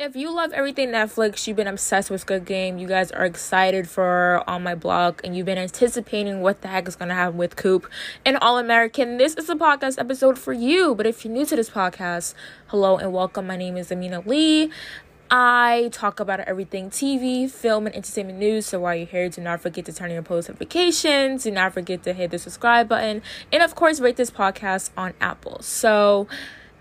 If you love everything Netflix, you've been obsessed with Squid Game, you guys are excited for On My Block, and you've been anticipating what the heck is gonna happen with Coop and All American, this is a podcast episode for you. But if you're new to this podcast, hello and welcome. My name is Amina Lee. I talk about everything TV, film, and entertainment news. So while you're here, do not forget to turn on your post notifications. Do not forget to hit the subscribe button. And of course, rate this podcast on Apple. So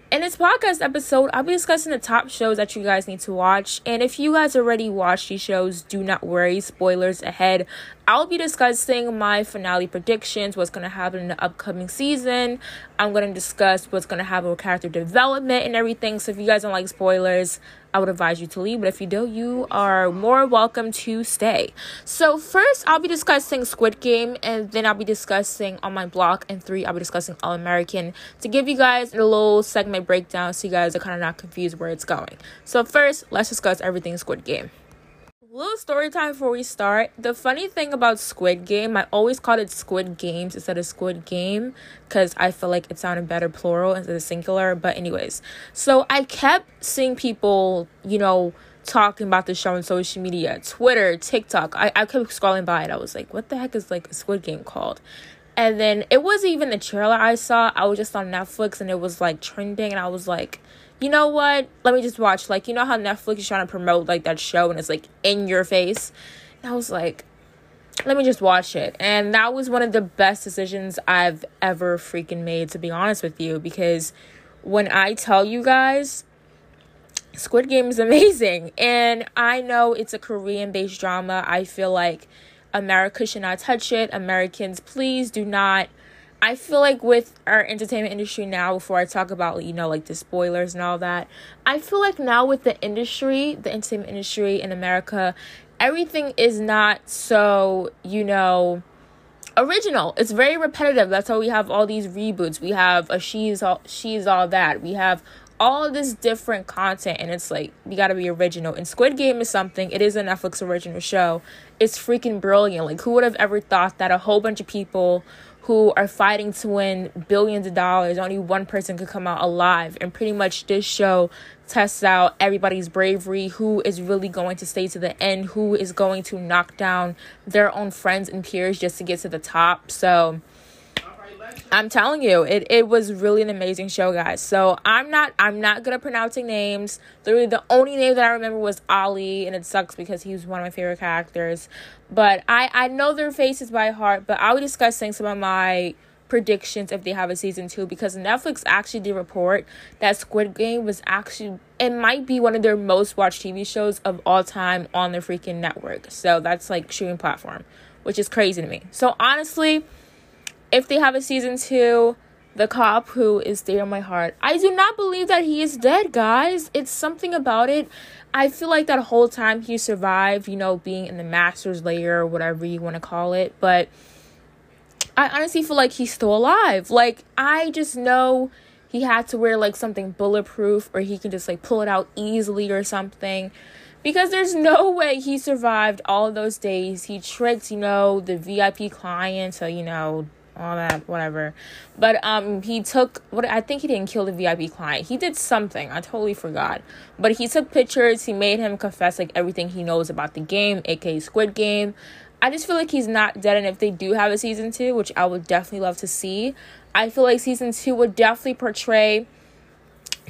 in this podcast episode, I'll be discussing the top shows that you guys need to watch. And if you guys already watched these shows, do not worry, spoilers ahead. I'll be discussing my finale predictions, what's going to happen in the upcoming season. I'm going to discuss what's going to happen with character development and everything. So if you guys don't like spoilers, I would advise you to leave. But if you do, you are more welcome to stay. So first, I'll be discussing Squid Game, and then I'll be discussing on my block, and three, I'll be discussing All American to give you guys a little segment breakdown so you guys are kind of not confused where it's going. So first, let's discuss everything Squid Game little story time before we start. The funny thing about Squid Game, I always called it Squid Games instead of Squid Game because I feel like it sounded better plural instead of singular. But, anyways, so I kept seeing people, you know, talking about the show on social media Twitter, TikTok. I, I kept scrolling by it. I was like, what the heck is like a Squid Game called? And then it wasn't even the trailer I saw. I was just on Netflix and it was like trending, and I was like, you know what? Let me just watch. Like, you know how Netflix is trying to promote like that show and it's like in your face? And I was like, let me just watch it. And that was one of the best decisions I've ever freaking made, to be honest with you, because when I tell you guys, Squid Game is amazing. And I know it's a Korean based drama. I feel like America should not touch it. Americans, please do not I feel like with our entertainment industry now, before I talk about, you know, like the spoilers and all that, I feel like now with the industry, the entertainment industry in America, everything is not so, you know, original. It's very repetitive. That's why we have all these reboots. We have a she's all she's all that. We have all this different content and it's like you gotta be original and squid game is something it is a netflix original show it's freaking brilliant like who would have ever thought that a whole bunch of people who are fighting to win billions of dollars. Only one person could come out alive. And pretty much this show tests out everybody's bravery, who is really going to stay to the end, who is going to knock down their own friends and peers just to get to the top. So I'm telling you, it, it was really an amazing show, guys. So I'm not I'm not good at pronouncing names. Literally, the only name that I remember was Ali, and it sucks because he was one of my favorite characters. But I I know their faces by heart. But I'll be discussing some of my predictions if they have a season two because Netflix actually did report that Squid Game was actually it might be one of their most watched TV shows of all time on their freaking network. So that's like streaming platform, which is crazy to me. So honestly if they have a season two, the cop who is there in my heart, I do not believe that he is dead, guys. It's something about it. I feel like that whole time he survived, you know, being in the master's layer or whatever you want to call it. But I honestly feel like he's still alive. Like, I just know he had to wear like something bulletproof or he can just like pull it out easily or something because there's no way he survived all those days. He tricked, you know, the VIP client to, you know, all that, whatever. But um, he took what I think he didn't kill the VIP client. He did something. I totally forgot. But he took pictures. He made him confess like everything he knows about the game, aka Squid Game. I just feel like he's not dead, and if they do have a season two, which I would definitely love to see, I feel like season two would definitely portray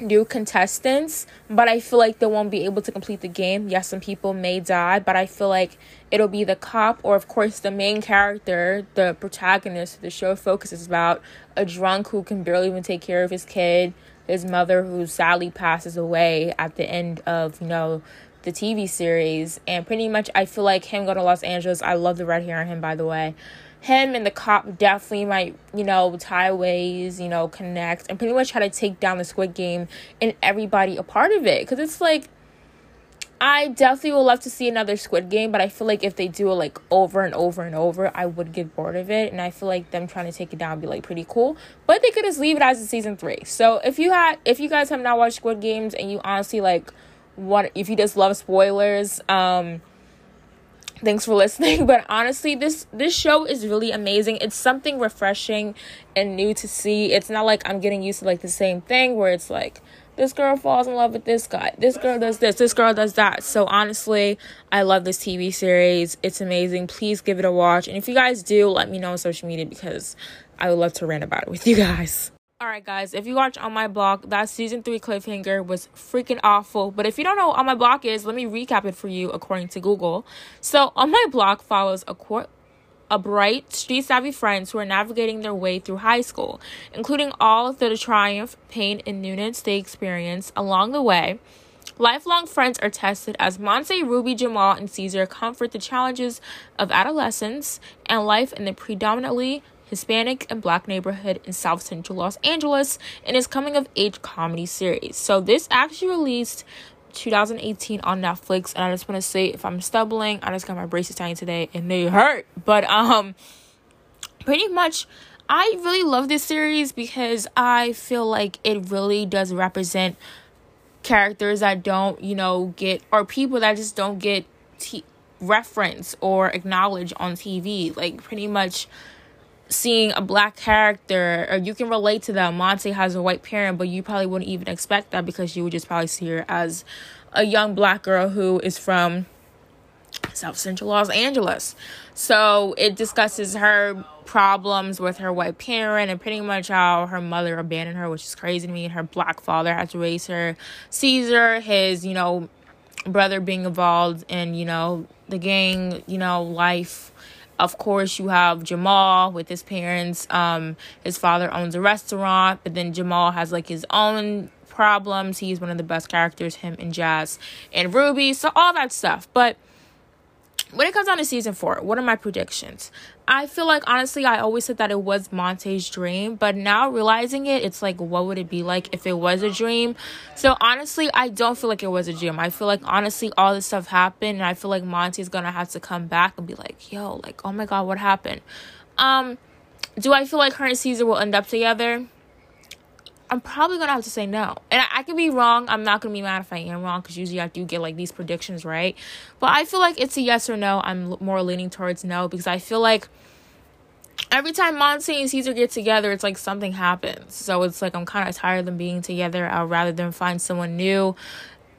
new contestants, but I feel like they won't be able to complete the game. Yes, some people may die, but I feel like it'll be the cop or, of course, the main character, the protagonist the show focuses about a drunk who can barely even take care of his kid, his mother who sadly passes away at the end of, you know, the TV series. And pretty much, I feel like him going to Los Angeles. I love the red hair on him, by the way him and the cop definitely might, you know, tie ways, you know, connect and pretty much try to take down the Squid Game and everybody a part of it. Because it's like, I definitely would love to see another Squid Game, but I feel like if they do it like over and over and over, I would get bored of it. And I feel like them trying to take it down would be like pretty cool. But they could just leave it as a season three. So if you had, if you guys have not watched Squid Games and you honestly like, what if you just love spoilers, um, thanks for listening but honestly this this show is really amazing it's something refreshing and new to see it's not like i'm getting used to like the same thing where it's like this girl falls in love with this guy. This girl does this. This girl does that. So honestly, I love this TV series. It's amazing. Please give it a watch. And if you guys do, let me know on social media because I would love to rant about it with you guys. Alright, guys, if you watch On My Block, that season 3 cliffhanger was freaking awful. But if you don't know what On My Block is, let me recap it for you according to Google. So, On My Block follows a court a bright, street savvy friends who are navigating their way through high school, including all of the triumph, pain, and newness they experience along the way. Lifelong friends are tested as Monse, Ruby, Jamal, and Cesar comfort the challenges of adolescence and life in the predominantly Hispanic and black neighborhood in South Central Los Angeles in his coming of age comedy series. So, this actually released 2018 on Netflix. And I just want to say, if I'm stumbling, I just got my braces tightened today and they hurt. But um, pretty much, I really love this series because I feel like it really does represent characters that don't, you know, get or people that just don't get t- reference or acknowledge on TV. Like pretty much seeing a black character or you can relate to them. Monse has a white parent, but you probably wouldn't even expect that because you would just probably see her as a young black girl who is from South Central Los Angeles. So it discusses her problems with her white parent and pretty much how her mother abandoned her, which is crazy to me, and her black father had to raise her. Cesar, his, you know, brother being involved in, you know, the gang, you know, life of course, you have Jamal with his parents. Um, his father owns a restaurant, but then Jamal has like his own problems. He's one of the best characters, him and Jazz and Ruby. So all that stuff. But when it comes down to season four, what are my predictions? I feel like honestly, I always said that it was Monse's dream, but now realizing it, it's like, what would it be like if it was a dream? So honestly, I don't feel like it was a dream. I feel like honestly, all this stuff happened, and I feel like Monse's gonna have to come back and be like, yo, like, oh my god, what happened? Um, do I feel like her and Cesar will end up together? I'm probably gonna have to say no. And I, I could be wrong. I'm not gonna be mad if I am wrong because usually I do get like these predictions right. But I feel like it's a yes or no. I'm more leaning towards no because I feel like every time Monse and Cesar get together, it's like something happens. So it's like I'm kind of tired of them being together. I'd rather them find someone new.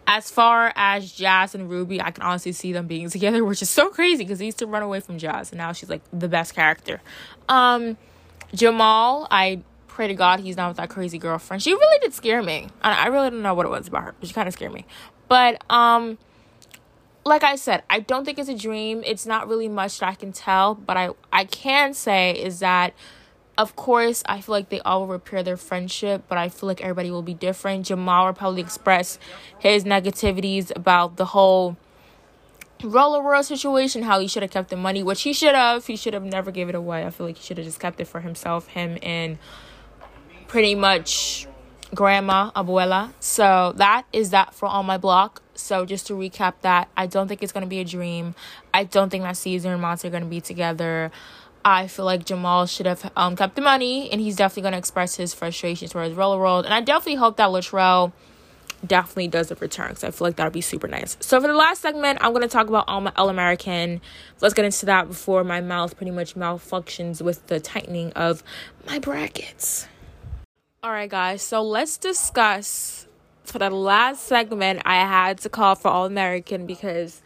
As far as Jazz and Ruby, I can honestly see them being together, which is so crazy because they used to run away from Jazz, and now she's like the best character. Um, Jamal, I pray to God he's not with that crazy girlfriend. She really did scare me. I, I really don't know what it was about her, but she kind of scared me. But um, like I said, I don't think it's a dream. It's not really much that I can tell, but I I can say is that of course, I feel like they all will repair their friendship, but I feel like everybody will be different. Jamal will probably express his negativities about the whole roller world situation, how he should have kept the money, which he should have. He should have never gave it away. I feel like he should have just kept it for himself, him and pretty much grandma, abuela. So that is that for on my block. So just to recap that, I don't think it's gonna be a dream. I don't think that Cesar and Monse are gonna be together. I feel like Jamal should have um, kept the money, and he's definitely gonna express his frustrations towards Roller World. And I definitely hope that Latrelle definitely does a return because I feel like that would be super nice. So for the last segment, I'm gonna talk about all my All American. Let's get into that before my mouth pretty much malfunctions with the tightening of my brackets. All right, guys. So let's discuss for the last segment. I had to call for All American because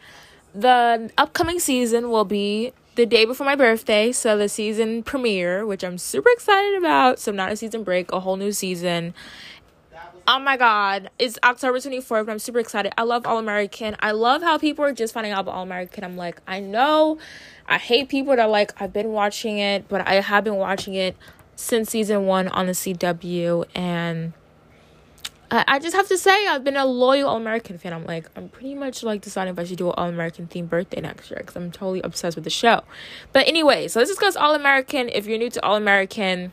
the upcoming season will be the day before my birthday. So the season premiere, which I'm super excited about. So not a season break, a whole new season. Oh my god, it's October 24th, I'm super excited. I love All American. I love how people are just finding out about All American. I'm like, I know I hate people that are like, I've been watching it, but I have been watching it since season one on the CW, and I, I just have to say I've been a loyal All American fan. I'm like I'm pretty much like deciding if I should do an All American themed birthday next year because I'm totally obsessed with the show. But anyway, so let's discuss All American. If you're new to All American,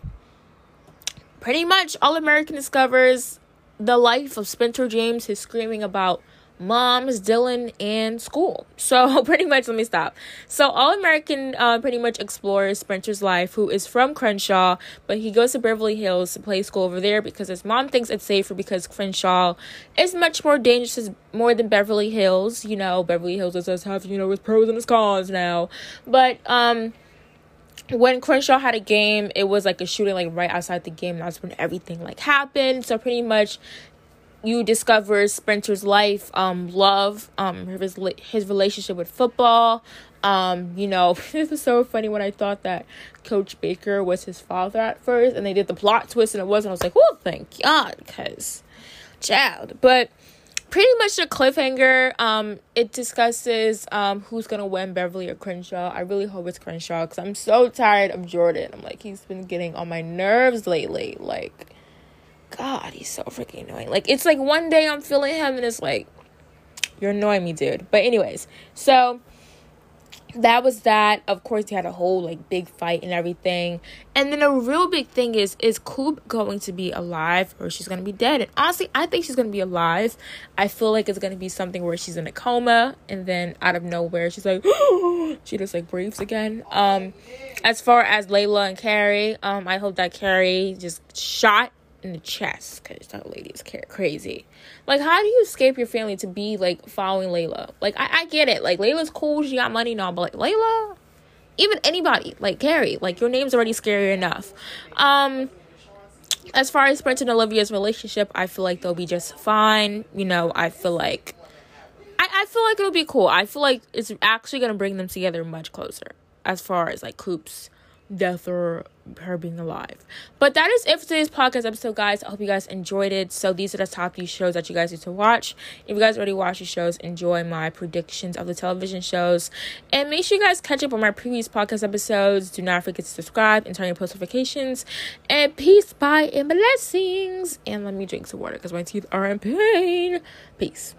pretty much All American discovers the life of Spencer James. His screaming about moms, Dylan, and school. So pretty much, let me stop. So All American uh, pretty much explores Spencer's life, who is from Crenshaw, but he goes to Beverly Hills to play school over there because his mom thinks it's safer because Crenshaw is much more dangerous, more than Beverly Hills. You know, Beverly Hills does have you know its pros and its cons now, but um when Crenshaw had a game, it was like a shooting like right outside the game. That's when everything like happened. So pretty much you discover Spencer's life, um, love, um, his his relationship with football. Um, you know, it was so funny when I thought that Coach Baker was his father at first, and they did the plot twist, and it wasn't. I was like, "Oh, thank God," because, child. But pretty much a cliffhanger. Um, it discusses um who's gonna win, Beverly or Crenshaw. I really hope it's Crenshaw because I'm so tired of Jordan. I'm like, he's been getting on my nerves lately. Like God, he's so freaking annoying. Like it's like one day I'm feeling him and it's like you're annoying me, dude. But anyways, so that was that. Of course, he had a whole like big fight and everything. And then a real big thing is is Coop going to be alive or she's gonna be dead? And honestly, I think she's gonna be alive. I feel like it's gonna be something where she's in a coma and then out of nowhere she's like she just like breathes again. Um, as far as Layla and Carrie, um, I hope that Carrie just shot in the chest because that lady is crazy. Like, how do you escape your family to be like following Layla? Like, I, I get it. Like, Layla's cool, she got money now, but like Layla, even anybody like Carrie, like your name's already scary enough. Um, as far as Spencer and Olivia's relationship, I feel like they'll be just fine. You know, I feel like I, I feel like it'll be cool. I feel like it's actually gonna bring them together much closer as far as like Coop's death or her being alive. But that is it for today's podcast episode, guys. I hope you guys enjoyed it. So these are the top few shows that you guys need to watch. If you guys already watched these shows, enjoy my predictions of the television shows. And make sure you guys catch up on my previous podcast episodes. Do not forget to subscribe and turn your post notifications. And peace, bye, and blessings. And let me drink some water because my teeth are in pain. Peace.